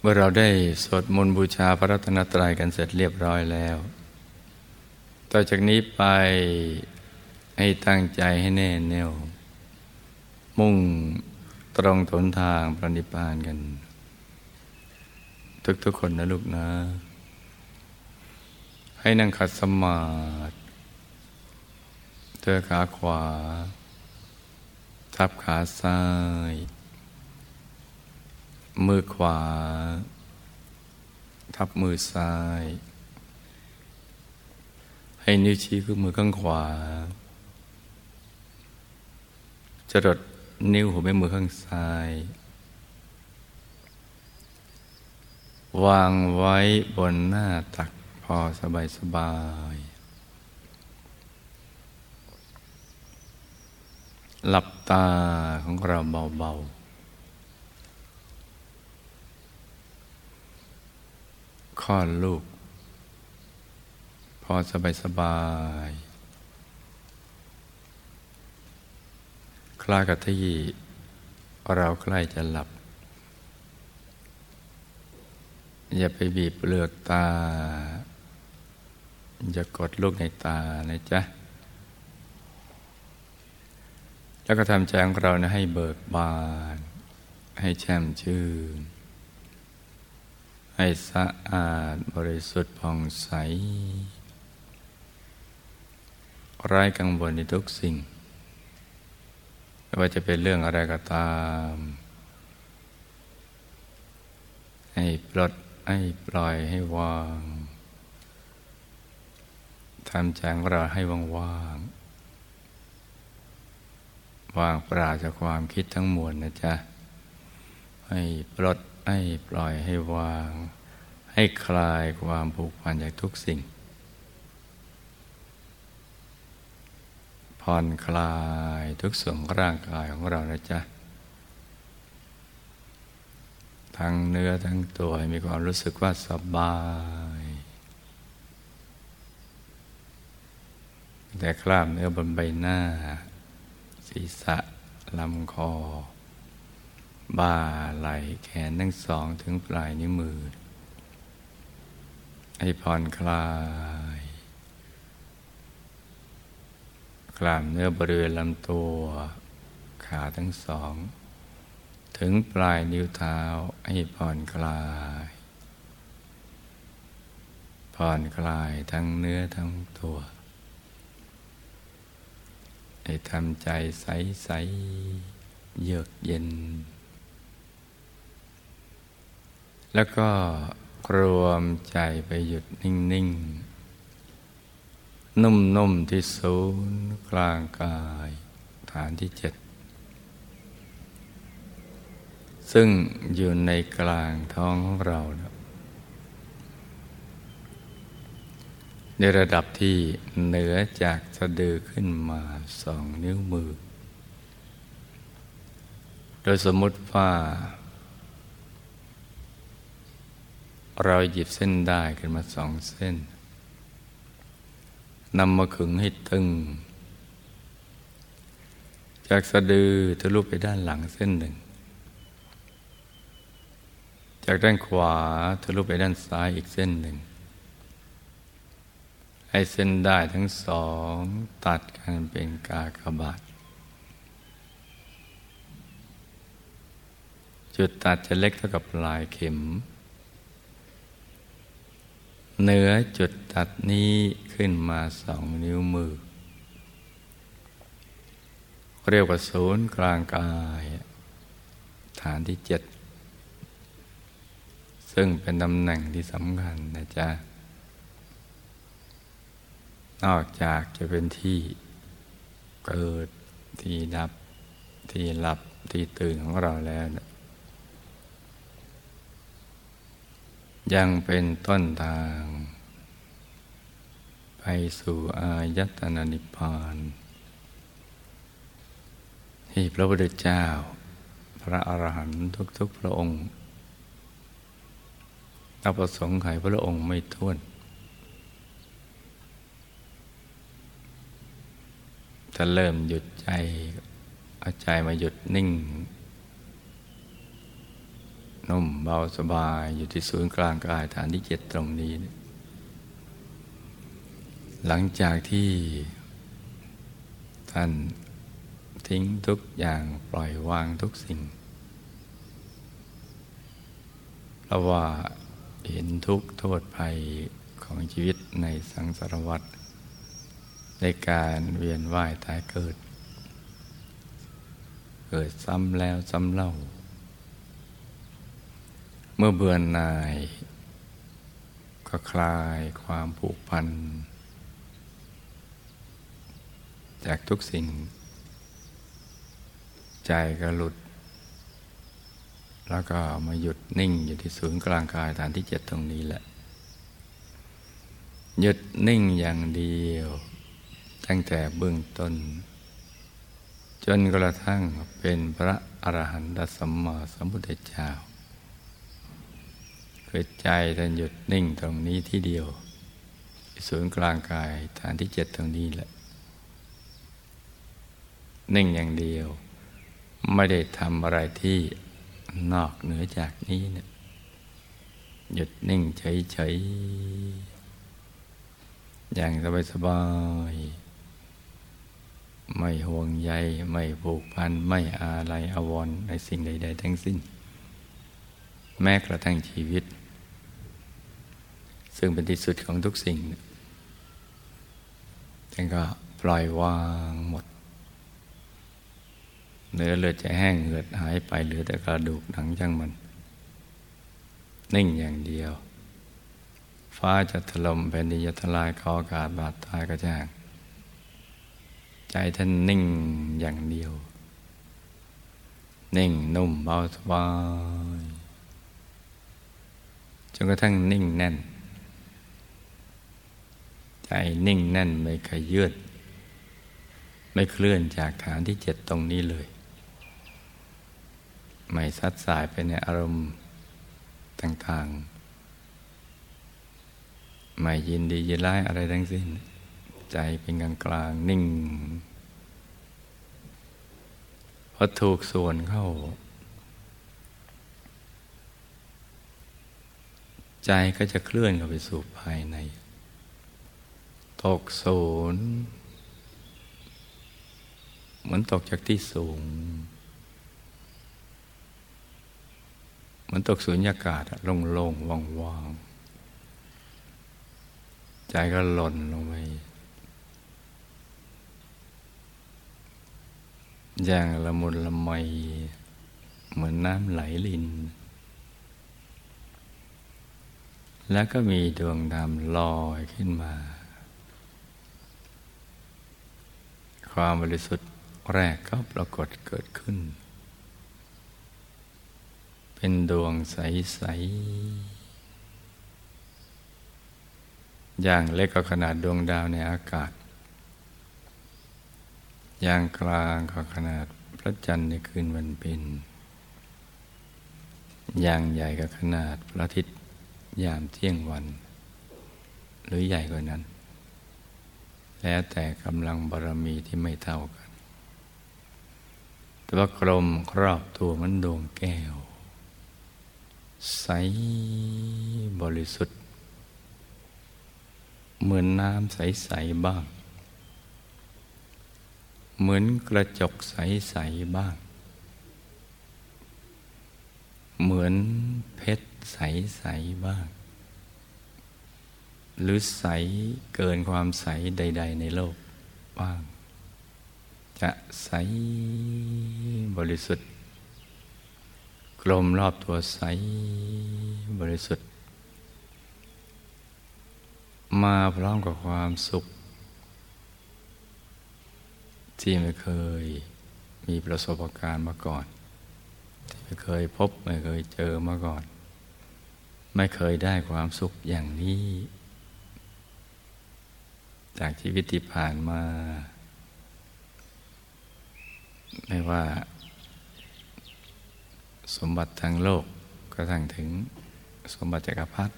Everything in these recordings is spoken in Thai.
เมื่อเราได้สวดมนต์บูชาพระรัตนตรัยกันเสร็จเรียบร้อยแล้ว ต่อจากนี้ไปให้ตั้งใจให้แน่แน่ว มุ่งตรงถนทางปฏิปานกัน ทุกๆคนนะลูกนะ ให้นั่งขัดสมาธิเธอขาขวา ทับขาซ้าย มือขวา ทับมือซ้าย ให้นิ้วชี้คือมือข้างขวา จรดนิ้วหัวแม่มือข้างซ้าย วางไว้บนหน้าตักพอสบายสบาย หลับตาของเราเบาๆ คลอดลูก พอสบายสบายล้ากับที่เราใกล้จะหลับ อย่าไปบีบเปลือกตา อย่ากดลูกในตานะจ๊ะ แล้วก็ทำใจของเรานะให้เบิกบาน ให้แช่มชื่น ให้สะอาดบริสุทธิ์ผ่องใส ไร้กังวลในทุกสิ่ง ไม่ว่าจะเป็นเรื่องอะไรก็ตาม ให้ปลดให้ปล่อยให้วางทำใจของเราให้ว่างว่างวางปราจากความคิดทั้งมวลนะจ๊ะ ให้ปลด ให้ปล่อยให้วาง ให้คลายความผูกพันจากทุกสิ่ง ผ่อนคลายทุกส่วนร่างกายของเรานะจ๊ะ ทั้งเนื้อทั้งตัวให้มีความรู้สึกว่าสบายแต่คราบเนื้อบนใบหน้า ศีรษะลำคอ บ่าไหล่แขนทั้งสองถึงปลายนิ้วมือ ให้ผ่อนคลาย กล้ามเนื้อบริเวณลำตัว ขาทั้งสอง ถึงปลายนิ้วเท้าให้ผ่อนคลาย ผ่อนคลายทั้งเนื้อทั้งตัว ให้ทำใจใส ๆ เยือกเย็น แล้วก็รวมใจไปหยุดนิ่ง ๆ นุ่ม ๆ ที่ศูนย์กลางกาย ฐานที่เจ็ด ซึ่งอยู่ในกลางท้องของเรา ในระดับที่เหนือจากสะดือขึ้นมาสองนิ้วมือ โดยสมมติว่า เราหยิบเส้นได้ขึ้นมาสองเส้นนำมาขึงให้ตึง จากสะดือทะลุไปด้านหลังเส้นหนึ่ง จากด้านขวาทะลุไปด้านซ้ายอีกเส้นหนึ่ง ให้เส้นได้ทั้งสองตัดกันเป็นกากบาทจุดตัดจะเล็กเท่ากับลายเข็ม เหนือจุดตัดนี้ขึ้นมาสองนิ้วมือ เรียกว่าศูนย์กลางกาย ฐานที่เจ็ด ซึ่งเป็นตำแหน่งที่สำคัญนะจ๊ะ นอกจากจะเป็นที่เกิดที่ดับที่หลับที่ตื่นของเราแล้วนะ ยังเป็นต้นทาง ไปสู่อายตนะนิพพานที่พระพุทธเจ้า พระอรหันต์ทุก ๆ พระองค์นับประสงค์ไขพระองค์ไม่ท้วน ถ้าเริ่มหยุดใจ เอาใจมาหยุดนิ่ง นุ่มเบาสบายอยู่ที่ศูนย์กลางกายฐานที่เจ็ดตรงนี้ หลังจากที่ ท่านทิ้งทุกอย่างปล่อยวางทุกสิ่งเพราะว่าเห็นทุกโทษภัยของชีวิตในสังสารวัฏในการเวียนว่ายตายเกิด เกิดซ้ำแล้วซ้ำเล่า เมื่อเบื่อหน่าย ก็คลายความผูกพัน จากทุกสิ่ง ใจก็หลุด แล้วก็มาหยุดนิ่งอยู่ที่ศูนย์กลางกายฐานที่เจ็ดตรงนี้แหละ หยุดนิ่งอย่างเดียว ตั้งแต่เบื้องต้น จนกระทั่งเป็นพระอรหันตสัมมาสัมพุทธเจ้า คือใจท่านหยุดนิ่งตรงนี้ที่เดียวศูนย์กลางกายฐานที่เจ็ดตรงนี้แหละ นิ่งอย่างเดียว ไม่ได้ทำอะไรที่นอกเหนือจากนี้เนี่ยหยุดนิ่งเฉยๆอย่างสบายสบายไม่ห่วงใย ไม่ผูกพัน ไม่อาลัยอาวรในสิ่งใด ๆ ทั้งสิ้น แม้กระทั่งชีวิต ซึ่งเป็นที่สุดของทุกสิ่งท่านก็ปล่อยวางหมด เนื้อเลือดจะแห้งเหือดหายไปเหลือแต่กระดูกหนังจังมัน นิ่งอย่างเดียว ฟ้าจะถล่มแผ่นดินจะทลายคอากาศบาดตายก็จะใจท่านนิ่งอย่างเดียว นิ่งนุ่มเบาสบายจนกระทั่งนิ่งแน่น ใจนิ่งแน่นไม่ขยืด ไม่เคลื่อนจากฐานที่เจ็ดตรงนี้เลย ไม่ซัดสายไปในอารมณ์ต่างๆ ไม่ยินดียินร้ายอะไรทั้งสิ้น ใจเป็นกลางกลางนิ่งพอถูกส่วนเข้า ใจก็จะเคลื่อนเข้าไปสู่ภายใน ตกศูนย์เหมือนตกจากที่สูง เหมือนตกสูญญากาศโล่งๆว่างๆ ใจก็หล่นลงไปอย่างละมุนละไม เหมือนน้ำไหลลิน แล้วก็มีดวงดำลอยขึ้นมา ความบริสุทธิ์แรกก็ปรากฏเกิดขึ้น เป็นดวงใส ๆ อย่างเล็กก็ขนาดดวงดาวในอากาศ อย่างกลางก็ขนาดพระจันทร์ในคืนวันเพ็ญอย่างใหญ่ก็ขนาดพระอาทิตย์ยามเที่ยงวัน หรือใหญ่กว่านั้น แล้วแต่กำลังบารมีที่ไม่เท่ากัน แต่ว่ากลมครอบตัวมันดวงแก้ว ใสบริสุทธิ์ เหมือนน้ำใส ๆ บ้าง เหมือนกระจกใส ๆ บ้าง เหมือนเพชรใส ๆ บ้าง หรือใสเกินความใสใด ๆ ในโลกบ้าง จะใสบริสุทธิ์ กลมรอบตัวใสบริสุทธิ์ มาพร้อมกับความสุข ที่ไม่เคยมีประสบการณ์มาก่อน ไม่เคยพบไม่เคยเจอมาก่อน ไม่เคยได้ความสุขอย่างนี้ จากชีวิตที่ผ่านมา ไม่ว่า สมบัติทางโลกกระทั่งถึงสมบัติจักรพรรดิ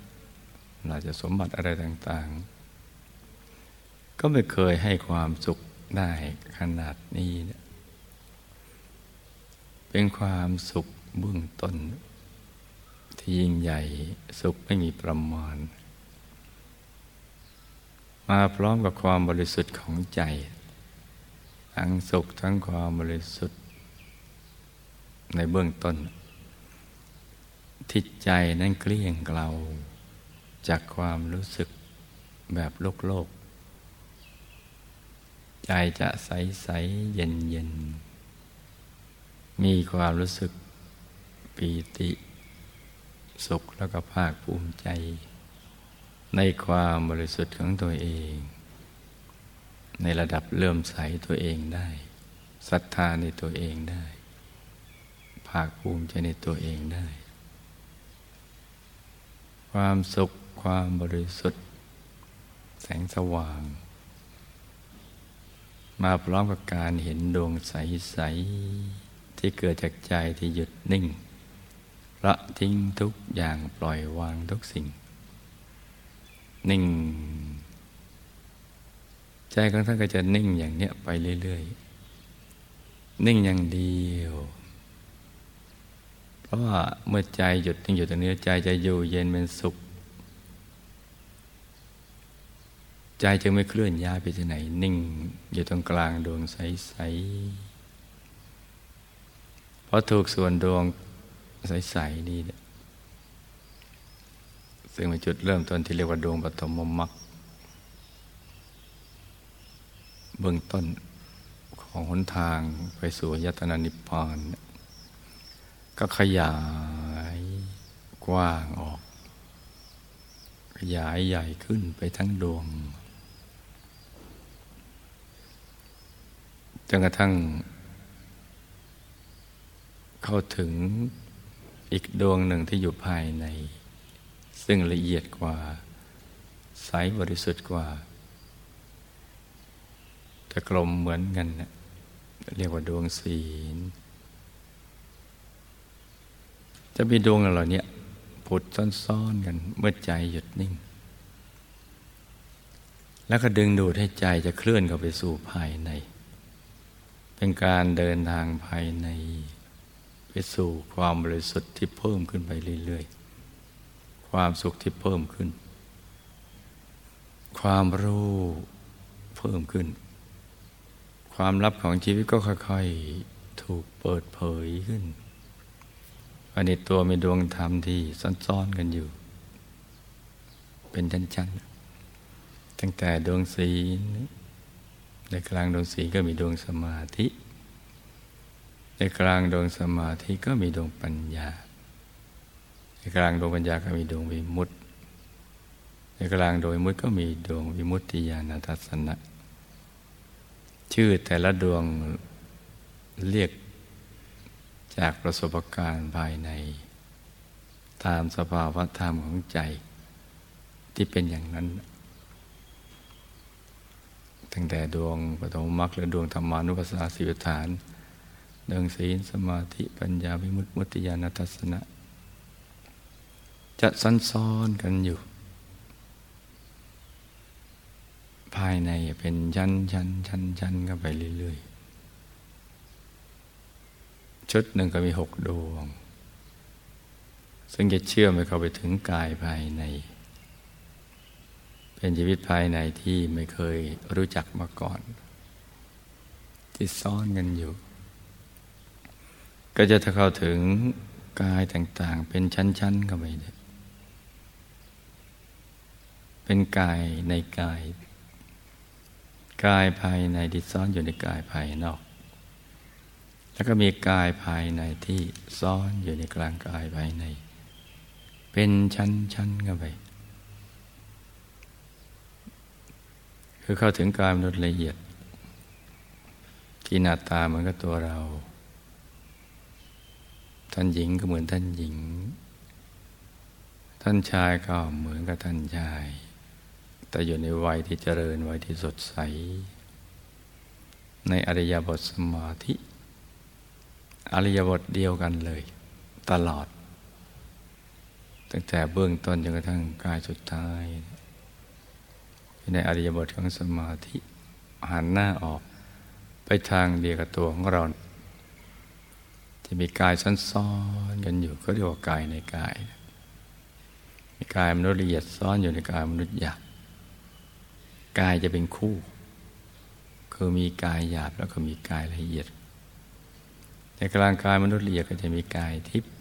เราจะสมบัติอะไรต่าง ๆ ก็ไม่เคยให้ความสุขได้ขนาดนี้เนี่ยเป็นความสุขเบื้องต้น ที่ยิ่งใหญ่สุขไม่มีประมาณ มาพร้อมกับความบริสุทธิ์ของใจ ทั้งสุขทั้งความบริสุทธิ์ ในเบื้องต้นทิศใจนั้นเกลี้ยงเกลาจากความรู้สึกแบบโลกโลก ใจจะใสใสเย็นเย็นมีความรู้สึกปีติ สุขแล้วก็ภาคภูมิใจ ในความบริสุทธิ์ของตัวเอง ในระดับเลื่มใสตัวเองได้ศรัทธาในตัวเองได้ ภาคภูมิใจในตัวเองได้ ความสุขความบริสุทธิ์ แสงสว่าง มาพร้อมกับการเห็นดวงใส ๆ ที่เกิดจากใจที่หยุดนิ่งละทิ้งทุกอย่างปล่อยวางทุกสิ่ง นิ่ง ใจของท่านก็จะนิ่งอย่างเนี้ยไปเรื่อยๆ นิ่งอย่างเดียว เพราะว่าเมื่อใจหยุดนิ่งอยู่ตรงนี้ใจจะอยู่เย็นเป็นสุข ใจจึงไม่เคลื่อนย้ายไปที่ไหน นิ่งอยู่ตรงกลางดวงใสๆเพราะถูกส่วนดวงใสๆนี่เนี่ย ซึ่งเป็นจุดเริ่มต้นที่เรียกว่าดวงปฐมมรรคเบื้องต้นของหนทางไปสู่ยตนานิพพานก็ขยายกว้างออก ขยายใหญ่ขึ้นไปทั้งดวงจนกระทั่ง เข้าถึงอีกดวงหนึ่งที่อยู่ภายใน ซึ่งละเอียดกว่า ใสบริสุทธิ์กว่าแต่กลมเหมือนกันนะเรียกว่าดวงศีล จะมีดวงเหล่านี้ผุดซ่อนๆกันเมื่อใจหยุดนิ่ง แล้วก็ดึงดูดให้ใจจะเคลื่อนเข้าไปสู่ภายใน เป็นการเดินทางภายใน ไปสู่ความบริสุทธิ์ที่เพิ่มขึ้นไปเรื่อยๆ ความสุขที่เพิ่มขึ้น ความรู้เพิ่มขึ้น ความลับของชีวิตก็ค่อยๆถูกเปิดเผยขึ้นอันนี้ตัวมีดวงธรรมที่ซ่อนๆกันอยู่ เป็นชั้นๆ ตั้งแต่ดวงศีลในกลางดวงศีลก็มีดวงสมาธิ ในกลางดวงสมาธิก็มีดวงปัญญา ในกลางดวงปัญญาก็มีดวงวิมุตติในกลางดวงวิมุตติก็มีดวงวิมุตติญาณทัศนะชื่อแต่ละดวงเรียกจากประสบการณ์ภายใน ตามสภาวะธรรมของใจ ที่เป็นอย่างนั้น ตั้งแต่ดวงปฐมมรรคและดวงธรรมานุปัสสนาสิบฐานดังศีลสมาธิปัญญาวิมุตติมุติญาณทัศนะ จะซันซ้อนกันอยู่ ภายในเป็นชั้นชั้นชั้นชั้นกันไปเรื่อยๆ ชุดหนึ่งก็มีหกดวง ซึ่งจะเชื่อมไปเข้าไปถึงกายภายใน เป็นชีวิตภายในที่ไม่เคยรู้จักมาก่อน ที่ซ่อนกันอยู่ ก็จะถ้าเข้าถึงกายต่างๆ เป็นชั้นๆเข้าไปเลย เป็นกายในกาย กายภายในที่ซ่อนอยู่ในกายภายนอก แล้วก็มีกายภายในที่ซ่อนอยู่ในกลางกายภายใน เป็นชั้นๆเข้าไปคือเข้าถึงกายมนุษย์ละเอียด ที่หน้าตาเหมือนกับตัวเรา ท่านหญิงก็เหมือนท่านหญิงท่านชายก็เหมือนกับท่านชาย แต่อยู่ในวัยที่เจริญวัยที่สดใส ในอริยบทสมาธิ อริยบทเดียวกันเลย ตลอด ตั้งแต่เบื้องต้นจนกระทั่งกายสุดท้าย ในอริยบทของสมาธิหันหน้าออกไปทางเดียวกับตัวของเราจะมีกายซ้อนๆกันอยู่ก็เรียกว่ากายในกาย มีกายมนุษย์ละเอียดซ้อนอยู่ในกายมนุษย์หยาบ กายจะเป็นคู่ คือมีกายหยาบแล้วก็มีกายละเอียด ในกลางกายมนุษย์ละเอียดก็จะมีกายทิพย์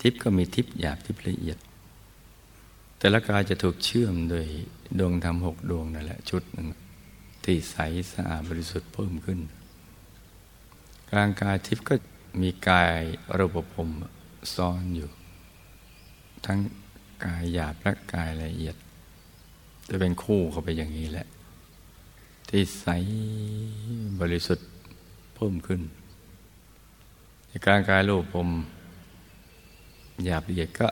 ทิพย์ก็มีทิพย์หยาบทิพย์ละเอียด แต่ละกายจะถูกเชื่อมโดยดวงธรรมหกดวงนั่นแหละชุดหนึ่งที่ใสสะอาดบริสุทธิ์เพิ่มขึ้น กลางกายทิพย์ก็มีกายรูปภพซ้อนอยู่ ทั้งกายหยาบและกายละเอียด จะเป็นคู่เข้าไปอย่างนี้แหละ ที่ใสบริสุทธิ์เพิ่มขึ้น ในกางกายรูปภพหยาบละเอียดก็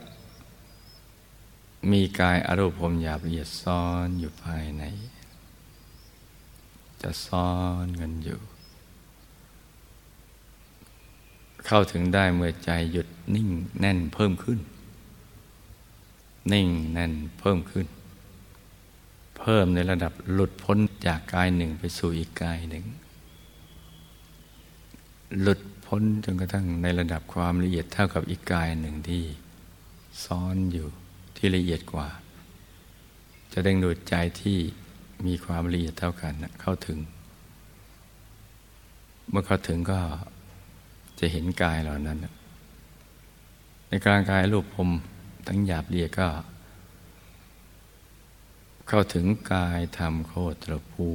มีกายอารูปภพหยาบละเอียดซ้อนอยู่ภายใน จะซ้อนกันอยู่ เข้าถึงได้เมื่อใจหยุดนิ่งแน่นเพิ่มขึ้น นิ่งแน่นเพิ่มขึ้น เพิ่มในระดับหลุดพ้นจากกายหนึ่งไปสู่อีกกายหนึ่ง หลุดพ้นจนกระทั่งในระดับความละเอียดเท่ากับอีกกายหนึ่งที่ซ้อนอยู่ที่ละเอียดกว่า จะดึงดูดใจที่มีความละเอียดเท่ากันเข้าถึง เมื่อเข้าถึงก็จะเห็นกายเหล่านั้น ในกลางกายรูปพรมทั้งหยาบเรียก็ เข้าถึงกายธรรมโคตรภู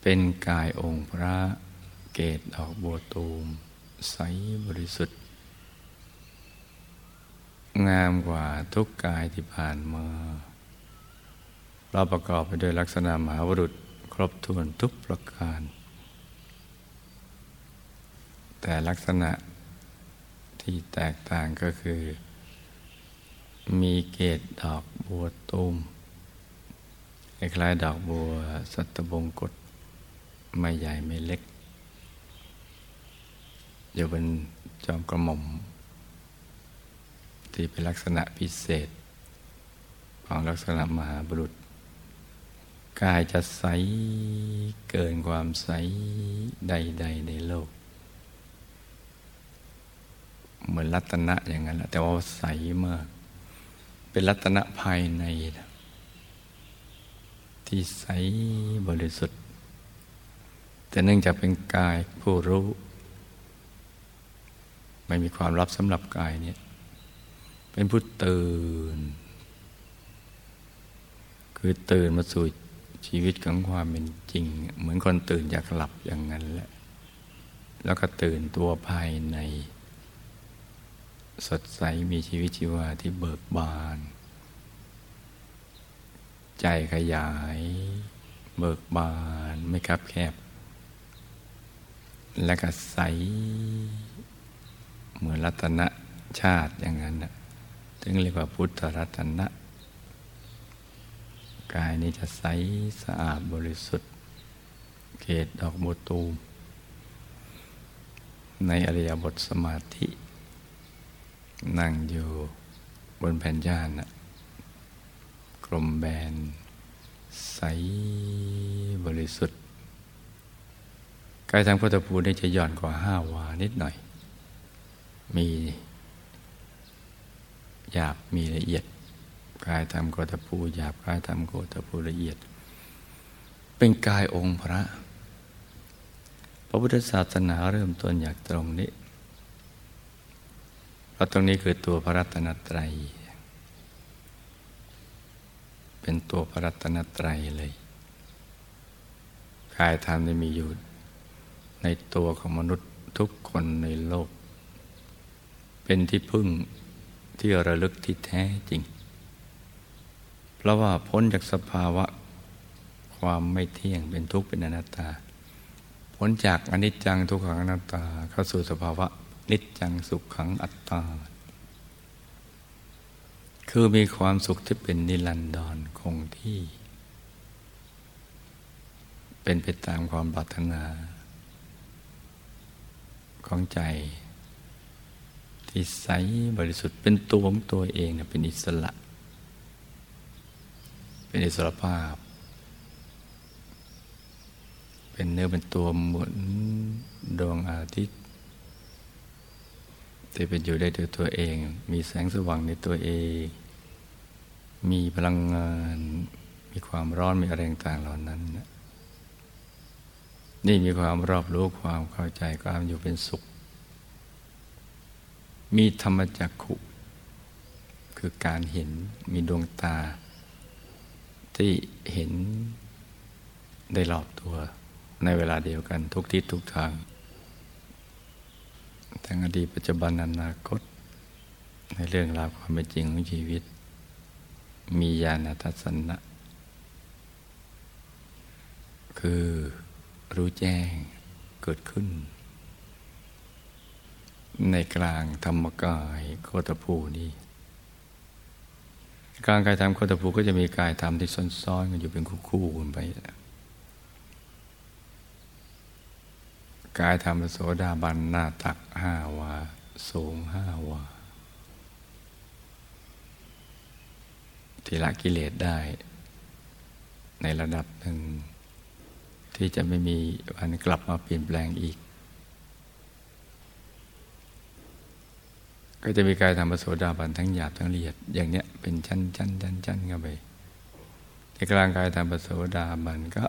เป็นกายองค์พระเกตดอกบัวตูม ใสบริสุทธิ์ งามกว่าทุกกายที่ผ่านมา เราประกอบไปด้วยลักษณะมหาวรุษครบถ้วนทุกประการ แต่ลักษณะที่แตกต่างก็คือ มีเกตดอกบัวตูมคล้ายๆดอกบัวสัตบงกฎไม่ใหญ่ไม่เล็ก อยู่บนจอมกระหม่อม ที่เป็นลักษณะพิเศษ ของลักษณะมหาบุรุษ กายจะใสเกินความใสใด ๆ ในโลก เหมือนรัตนะอย่างนั้นแหละแต่ว่าใสมาก เป็นรัตนะภายใน ที่ใสบริสุทธิ์ แต่เนื่องจากเป็นกายผู้รู้ ไม่มีความลับสำหรับกายเนี่ยเป็นผู้ตื่น คือตื่นมาสู่ชีวิตของความเป็นจริง เหมือนคนตื่นจากหลับอย่างนั้นแหละ แล้วก็ตื่นตัวภายใน สดใสมีชีวิตชีวาที่เบิกบาน ใจขยาย เบิกบานไม่คับแคบ และก็ใส เหมือนรัตนะชาติอย่างนั้นนะถึงเรียกว่าพุทธรัตนะ กายนี้จะใสสะอาดบริสุทธิ์ เกตดอกบัวตูมในอริยบทสมาธิ นั่งอยู่บนแผ่นย่านนะกลมแบน ใสบริสุทธิ์กายทางพุทธภูมิจะหย่อนกว่าห้าวานิดหน่อย มีหยาบมีละเอียดกายทำโกตภูหยาบกายทำโกตภูละเอียด เป็นกายองค์พระ พระพุทธศาสนาเริ่มต้นจากตรงนี้ เพราะตรงนี้คือตัวพระรัตนตรัย เป็นตัวพระรัตนตรัยเลยกายธรรมได้มีอยู่ในตัวของมนุษย์ทุกคนในโลก เป็นที่พึ่งที่ระลึกที่แท้จริง เพราะว่าพ้นจากสภาวะความไม่เที่ยงเป็นทุกข์เป็นอนัตตา พ้นจากอนิจจังทุกขังอนัตตาเข้าสู่สภาวะ นิจจังสุขขังอัตตา คือมีความสุขที่เป็นนิรันดรคงที่ เป็นไปตามความปรารถนา ของใจ ที่ใสบริสุทธิ์เป็นตัวของตัวเองเป็นอิสระ เป็นอิสระภาพ เป็นเนื้อเป็นตัวเหมือนดวงอาทิตย์ ที่เป็นอยู่ได้ด้วยตัวเอง มีแสงสว่างในตัวเอง มีพลังงาน มีความร้อนมีอะไรต่างเหล่านั้นนี่มีความรอบรู้ความเข้าใจความอยู่เป็นสุข มีธรรมจักขุ คือการเห็นมีดวงตา ที่เห็นได้รอบตัวในเวลาเดียวกันทุกทิศทุกทาง ทั้งอดีตปัจจุบันอนาคต ในเรื่องราวความเป็นจริงของชีวิต มีญาณทัศนะ คือรู้แจ้งเกิดขึ้น ในกลางธรรมกายโคตภูนี้กลางกายธรรมโคตภูก็จะมีกายธรรมที่ซ้อนๆกันอยู่เป็นคู่ๆกันไป กายธรรมโสดาบันหน้าตักห้าวา สูงห้าวาทีละกิเลสได้ ในระดับหนึ่ง ที่จะไม่มีวันกลับมาเปลี่ยนแปลงอีก ก็จะมีกายธรรมโสดาบันทั้งหยาบทั้งละเอียด อย่างเนี้ยเป็นชั้นชั้นชั้นชั้นกันไปในกลางกายธรรมโสดาบันก็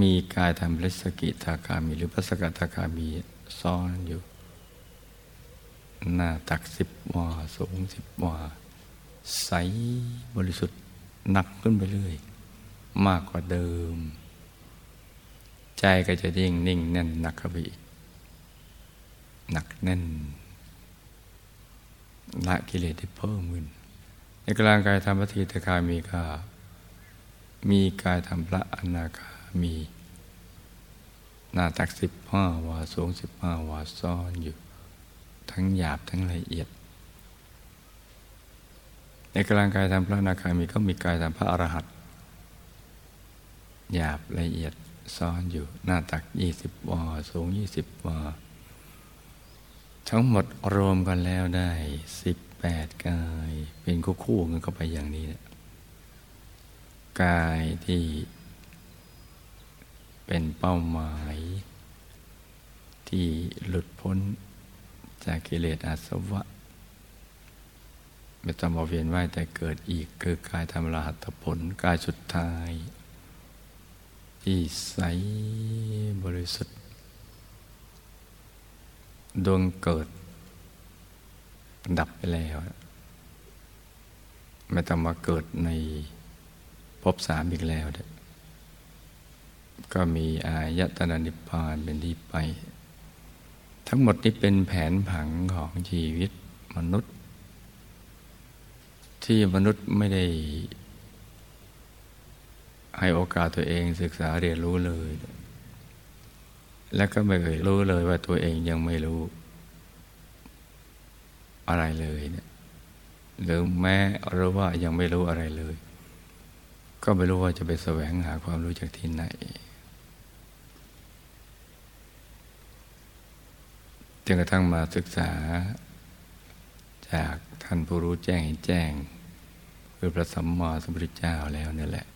มีกายธรรมฤสกิทาคามี หรือพระสกทาคามีซ้อนอยู่ หน้าตักสิบวาสูงสิบวาใสบริสุทธิ์หนักขึ้นไปเรื่อย มากกว่าเดิม ใจก็จะยิ่งนิ่งแน่นหนักขึ้นไปอีกหนักแน่นละกิเลสที่เพิ่มขึ้นในกลางกายธรรมทีตคามีก็มีกายธรรมพระอนาคา มี หน้าตักสิบห้าวาสูงสิบห้าวาซ่อนอยู่ ทั้งหยาบทั้งละเอียด ในกลางกายธรรมพระนาคามีก็มีกายธรรมพระอรหันต์หยาบละเอียดซ่อนอยู่หน้าตักยี่สิบวาสูงยี่สิบวาทั้งหมดรวมกันแล้วได้สิบแปดกาย เป็นคู่คู่กันเข้าไปอย่างนี้นะกายที่ เป็นเป้าหมาย ที่หลุดพ้นจากกิเลสอาสวะ ไม่ต้องมาเวียนว่ายแต่เกิดอีกคือกายธรรมรหัตผลกายสุดท้าย ที่ใสบริสุทธิ์ดวงเกิด ดับไปแล้ว ไม่ต้องมาเกิดในภพสามอีกแล้วเด้ ก็มีอายตนะนิพพานเป็นที่ไป ทั้งหมดนี้เป็นแผนผังของชีวิตมนุษย์ ที่มนุษย์ไม่ได้ให้โอกาสตัวเองศึกษาเรียนรู้เลย และก็ไม่เคยรู้เลยว่าตัวเองยังไม่รู้ อะไรเลยเนี่ยหรือแม้รู้ว่ายังไม่รู้อะไรเลย ก็ไม่รู้ว่าจะไปแสวงหาความรู้จากที่ไหน จนกระทั่งมาศึกษา จากท่านผู้รู้แจ้งแจ้ง คือพระสัมมาสัมพุทธเจ้าแล้วนี่แหละ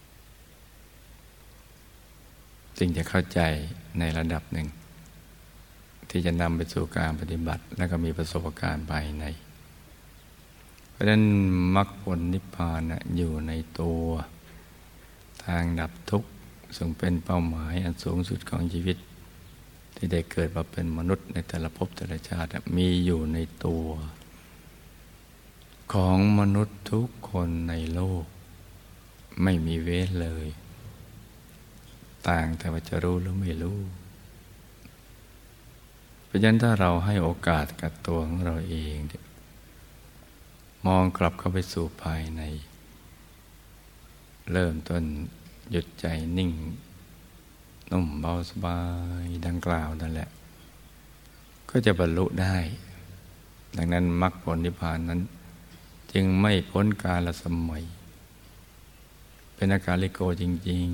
จึงจะเข้าใจในระดับหนึ่ง ที่จะนำไปสู่การปฏิบัติ และก็มีประสบการณ์ภายใน เพราะฉะนั้นมรรคผลนิพพานอยู่ในตัว ทางดับทุกข์ซึ่งเป็นเป้าหมายอันสูงสุดของชีวิต ที่ได้เกิดมาเป็นมนุษย์ในแต่ละภพแต่ละชาติมีอยู่ในตัว ของมนุษย์ทุกคนในโลก ไม่มีเว้นเลย ต่างแต่ว่าจะรู้หรือไม่รู้เพราะฉะนั้นถ้าเราให้โอกาสกับตัวของเราเอง มองกลับเข้าไปสู่ภายใน เริ่มต้นหยุดใจนิ่ง นุ่มเบาสบายดังกล่าวนั่นแหละ ก็จะบรรลุได้ ดังนั้นมรรคผลนิพพานนั้น จึงไม่พ้นกาลสมัย เป็นอาการลิโกจริง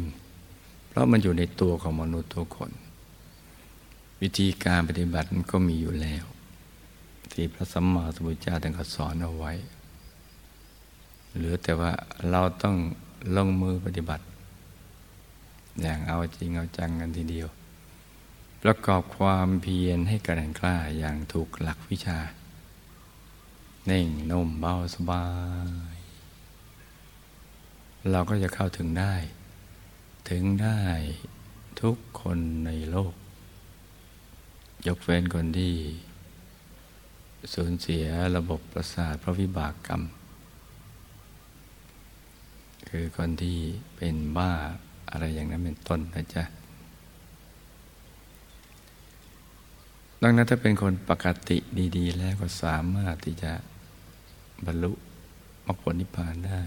ๆ เพราะมันอยู่ในตัวของมนุษย์ทุกคน วิธีการปฏิบัติมันก็มีอยู่แล้ว ที่พระสัมมาสัมพุทธเจ้าท่านก็สอนเอาไว้ เหลือแต่ว่าเราต้องลงมือปฏิบัติ อย่างเอาจริงเอาจังกันทีเดียว ประกอบความเพียรให้กระแรงกล้าอย่างถูกหลักวิชา เน่งนุ่มเบาสบาย เราก็จะเข้าถึงได้ ถึงได้ทุกคนในโลก ยกเว้นคนที่สูญเสียระบบประสาทเพราะวิบากกรรม คือคนที่เป็นบ้า อะไรอย่างนั้นเป็นต้นนะจ๊ะดังนั้นถ้าเป็นคนปกติดี ๆ แล้วก็สามารถที่จะบรรลุมรรคผลนิพพานได้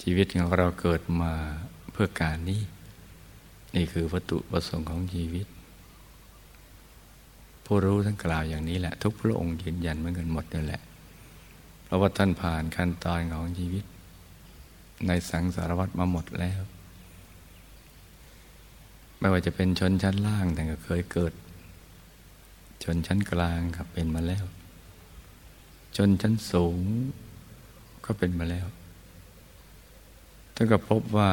ชีวิตของเราเกิดมาเพื่อการนี้ นี่คือวัตถุประสงค์ของชีวิต ผู้รู้ท่านกล่าวอย่างนี้แหละ ทุกพระองค์ยืนยันเหมือนกันหมดนั่นแหละ เพราะว่าท่านผ่านขั้นตอนของชีวิต ในสังสารวัตรมาหมดแล้ว ไม่ว่าจะเป็นชนชั้นล่างแต่ก็เคยเกิด ชนชั้นกลางก็เป็นมาแล้วจนชั้นสูงก็เป็นมาแล้วท่านก็พบว่า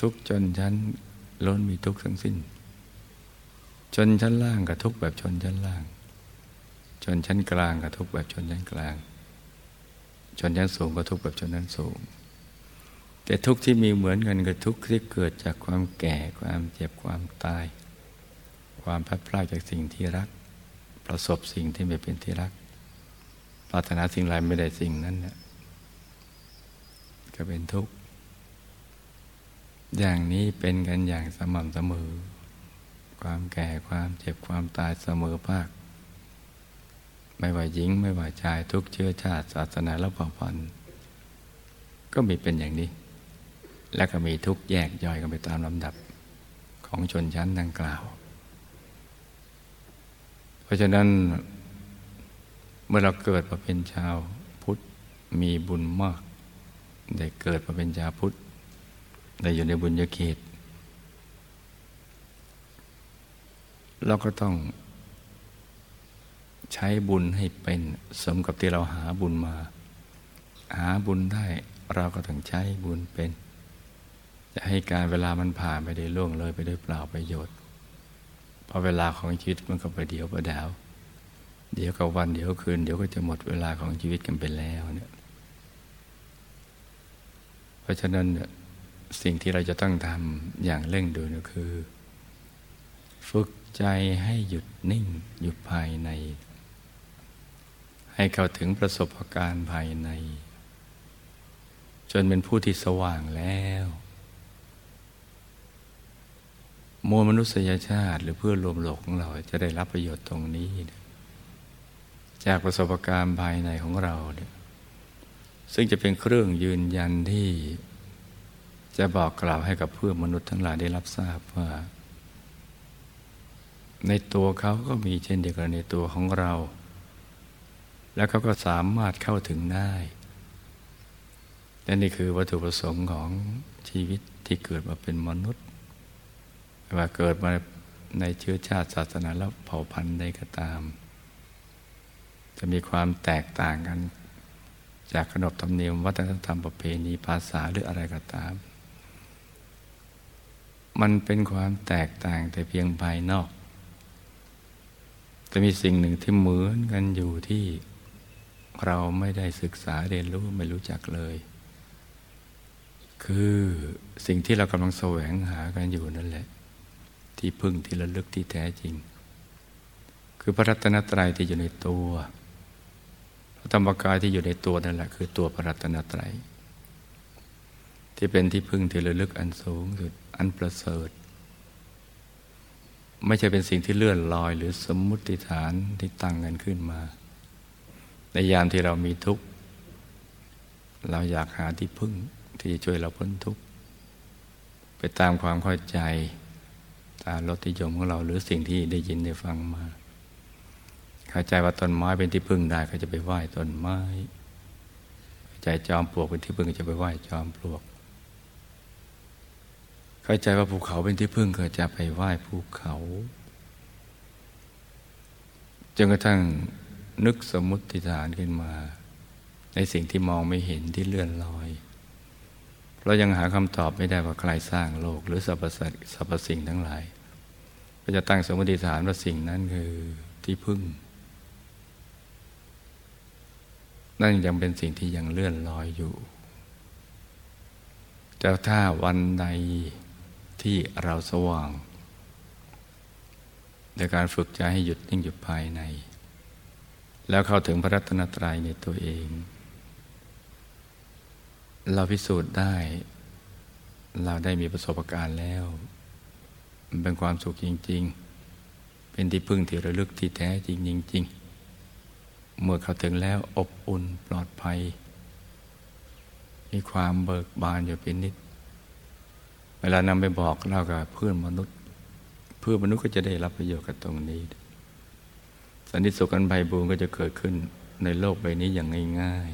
ทุกจนชั้นล้นมีทุกทั้งสิ้น ชนชั้นล่างกับทุกแบบชนชั้นล่าง ชนชั้นกลางกับทุกแบบชนชั้นกลาง ชนชั้นสูงกับทุกแบบชนชั้นสูง แต่ทุกที่มีเหมือนกันกับทุกที่เกิดจากความแก่ความเจ็บความตาย ความพัดพลาดจากสิ่งที่รัก ประสบสิ่งที่ไม่เป็นที่รัก ปรารถนาสิ่งใดไม่ได้สิ่งนั้นเนี่ยก็เป็นทุกข์อย่างนี้เป็นกันอย่างสม่ำเสมอ ความแก่ความเจ็บความตายเสมอภาค ไม่ว่าหญิงไม่ว่าชายทุกเชื้อชาติศาสนาและเผ่าพันธุ์ก็มีเป็นอย่างนี้ และก็มีทุกแยกย่อยกันไปตามลำดับของชนชั้นดังกล่าว เพราะฉะนั้นเมื่อเราเกิดมาเป็นชาวพุทธมีบุญมาก ได้เกิดมาเป็นชาวพุทธได้อยู่ในบุญญาเขตเราก็ต้องใช้บุญให้เป็นสมกับที่เราหาบุญมา หาบุญได้เราก็ต้องใช้บุญเป็น จะให้การเวลามันผ่านไปได้ล่วงเลยไปด้วยเปล่าประโยชน์ เพอเวลาของชีวิตมันก็ไปเดียวประดาว เดี๋ยวกับวันเดี๋ยวคืน เดี๋ยวก็จะหมดเวลาของชีวิตกันไปแล้วเนี่ยเพราะฉะนั้นเนี่ยสิ่งที่เราจะต้องทำอย่างเร่งด่วนก็คือ ฝึกใจให้หยุดนิ่งอยู่ภายใน ให้เข้าถึงประสบการณ์ภายใน จนเป็นผู้ที่สว่างแล้ว มวลมนุษยชาติ หรือเพื่อรวมโลกของเราจะได้รับประโยชน์ตรงนี้ จากประสบการณ์ภายในของเราเนี่ยซึ่งจะเป็นเครื่องยืนยันที่จะบอกกล่าวให้กับเพื่อนมนุษย์ทั้งหลายได้รับทราบว่า ในตัวเขาก็มีเช่นเดียวกันในตัวของเรา แล้วเขาก็สามารถเข้าถึงได้และนี่คือวัตถุประสงค์ของชีวิตที่เกิดมาเป็นมนุษย์ ว่าเกิดมาในเชื้อชาติศาสนาแล้วเผ่าพันธุ์ใดก็ตาม จะมีความแตกต่างกัน จากขนบธรรมเนียมวัฒนธรรมประเพณีภาษาหรืออะไรก็ตาม มันเป็นความแตกต่างแต่เพียงภายนอก จะมีสิ่งหนึ่งที่เหมือนกันอยู่ที่เราไม่ได้ศึกษาเรียนรู้ไม่รู้จักเลย คือสิ่งที่เรากำลังแสวงหากันอยู่นั่นแหละ ที่พึ่งที่ระลึกที่แท้จริง คือพระรัตนตรัยที่อยู่ในตัวธรรมกายที่อยู่ในตัวนั่นแหละ คือตัวพระรัตนตรัย ที่เป็นที่พึ่งที่ระลึกอันสูงสุดอันประเสริฐ ไม่ใช่เป็นสิ่งที่เลื่อนลอยหรือสมมุติฐานที่ตั้งกันขึ้นมา ในยามที่เรามีทุกข์ เราอยากหาที่พึ่งที่จะช่วยเราพ้นทุกข์ไปตามความเข้าใจ ตามรสนิยมของเราหรือสิ่งที่ได้ยินได้ฟังมาเข้าใจว่าต้นไม้เป็นที่พึ่งได้ก็จะไปไหว้ต้นไม้เข้าใจจอมปลวกเป็นที่พึ่งก็จะไปไหว้จอมปลวก เข้าใจว่าภูเขาเป็นที่พึ่งก็จะไปไหว้ภูเขาจนกระทั่งนึกสมมติฐานขึ้นมา ในสิ่งที่มองไม่เห็นที่เลื่อนลอยเรายังหาคำตอบไม่ได้ว่าใครสร้างโลกหรือสรรพสัตว์สรรพสิ่งทั้งหลาย ก็จะตั้งสมมติฐานว่าสิ่งนั้นคือที่พึ่ง นั่นยังเป็นสิ่งที่ยังเลื่อนลอยอยู่ แต่ถ้าวันใดที่เราสว่างในการฝึกใจให้หยุดนิ่งอยู่ภายใน แล้วเข้าถึงพระรัตนตรัยในตัวเอง เราพิสูจน์ได้ เราได้มีประสบการณ์แล้ว มันเป็นความสุขจริง ๆ เป็นที่พึ่งที่ระลึกที่แท้จริงจริงๆเมื่อเข้าถึงแล้วอบอุ่นปลอดภัย มีความเบิกบานอยู่เป็นนิด เวลานำไปบอกเล่ากับเพื่อนมนุษย์ เพื่อนมนุษย์ก็จะได้รับประโยชน์กับตรงนี้ สันติสุขอันไพบูรณ์ก็จะเกิดขึ้นในโลกใบนี้อย่างง่าย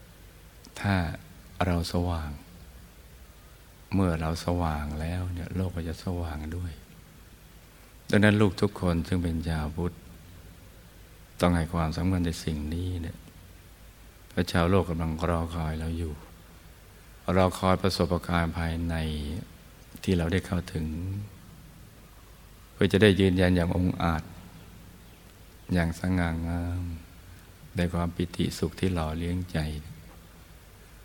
ๆ ถ้าเราสว่าง เมื่อเราสว่างแล้วเนี่ยโลกก็จะสว่างด้วย ดังนั้นลูกทุกคนซึ่งเป็นชาวพุทธต้องให้ความสำคัญในสิ่งนี้เนี่ยพระชาวโลกกำลังรอคอยเราอยู่ รอคอยประสบการณ์ภายในที่เราได้เข้าถึง เพื่อจะได้ยืนยันอย่างองอาจ อย่างสง่างามในความปิติสุขที่หล่อเลี้ยงใจ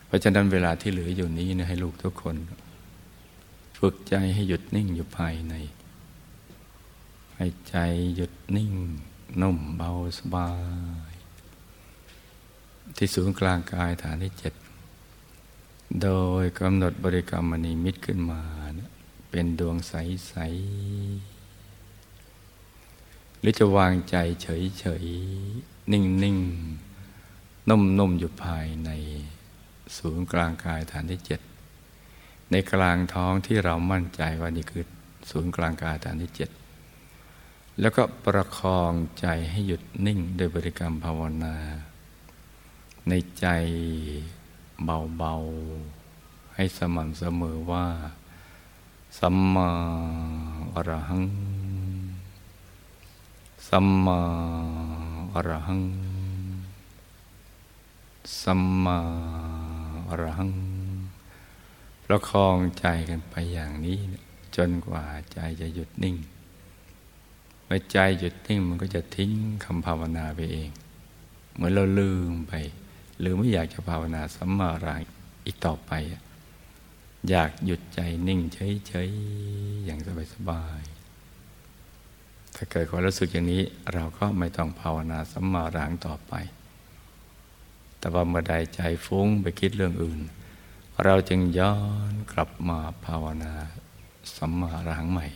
เพราะฉะนั้นเวลาที่เหลืออยู่นี้นะให้ลูกทุกคน ฝึกใจให้หยุดนิ่งอยู่ภายใน ให้ใจหยุดนิ่ง นุ่มเบาสบาย ที่ศูนย์กลางกายฐานที่เจ็ดโดยกำหนดบริกรรมมณีมิตรขึ้นมา เป็นดวงใส ๆ หรือจะวางใจเฉย ๆ นิ่ง ๆ นุ่ม ๆ อยู่ภายในศูนย์กลางกายฐานที่เจ็ด ในกลางท้องที่เรามั่นใจว่านี่คือศูนย์กลางกายฐานที่เจ็ดแล้วก็ประคองใจให้หยุดนิ่งโดยบริกรรมภาวนา ในใจเบาๆ ให้สม่ำเสมอว่า สัมมาอรหัง สัมมาอรหัง สัมมาอรหัง ประคองใจกันไปอย่างนี้ จนกว่าใจจะหยุดนิ่งเมื่อใจหยุดนิ่งมันก็จะทิ้งคำภาวนาไปเอง เหมือนเราลืมไป หรือไม่อยากจะภาวนาสัมมาอรังอีกต่อไป อยากหยุดใจนิ่งเฉยๆอย่างสบายๆถ้าเกิดความรู้สึกอย่างนี้ เราก็ไม่ต้องภาวนาสัมมาหลังต่อไป แต่ว่าเมื่อใดใจฟุ้งไปคิดเรื่องอื่น เราจึงย้อนกลับมาภาวนาสัมมาหลังใหม่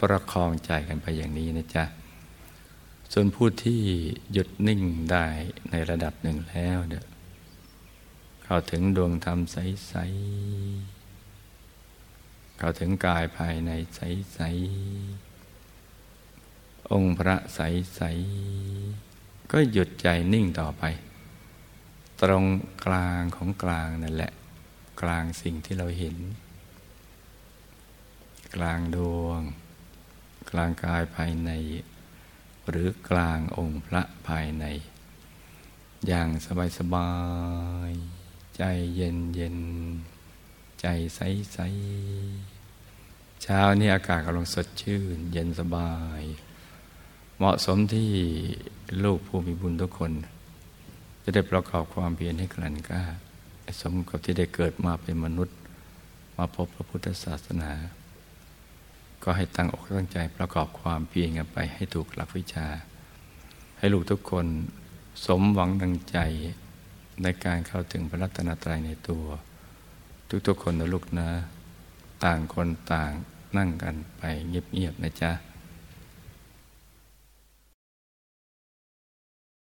ประคองใจกันไปอย่างนี้นะจ๊ะ ส่วนผู้ที่หยุดนิ่งได้ในระดับหนึ่งแล้วเดี๋ยเข้าถึงดวงธรรมใสๆเข้าถึงกายภายในใสๆองค์พระใสๆก็หยุดใจนิ่งต่อไป ตรงกลางของกลางนั่นแหละ กลางสิ่งที่เราเห็น กลางดวง กลางกายภายใน หรือกลางองค์พระภายใน อย่างสบายๆใจเย็นเย็นใจใสใสเช้านี้อากาศกำลังสดชื่น เย็นสบาย เหมาะสมที่ลูกผู้มีบุญทุกคน จะได้ประกอบความเพียรให้กลั่นกล้า สมกับที่ได้เกิดมาเป็นมนุษย์ มาพบพระพุทธศาสนา ก็ให้ตั้งอกตั้งใจประกอบความเพียรกันไปให้ถูกหลักวิชา ให้ลูกทุกคนสมหวังดังใจในการเข้าถึงพระรัตนตรัยในตัว ทุกๆคนนะลูกนะ ต่างคนต่างนั่งกันไปเงียบๆนะจ๊ะ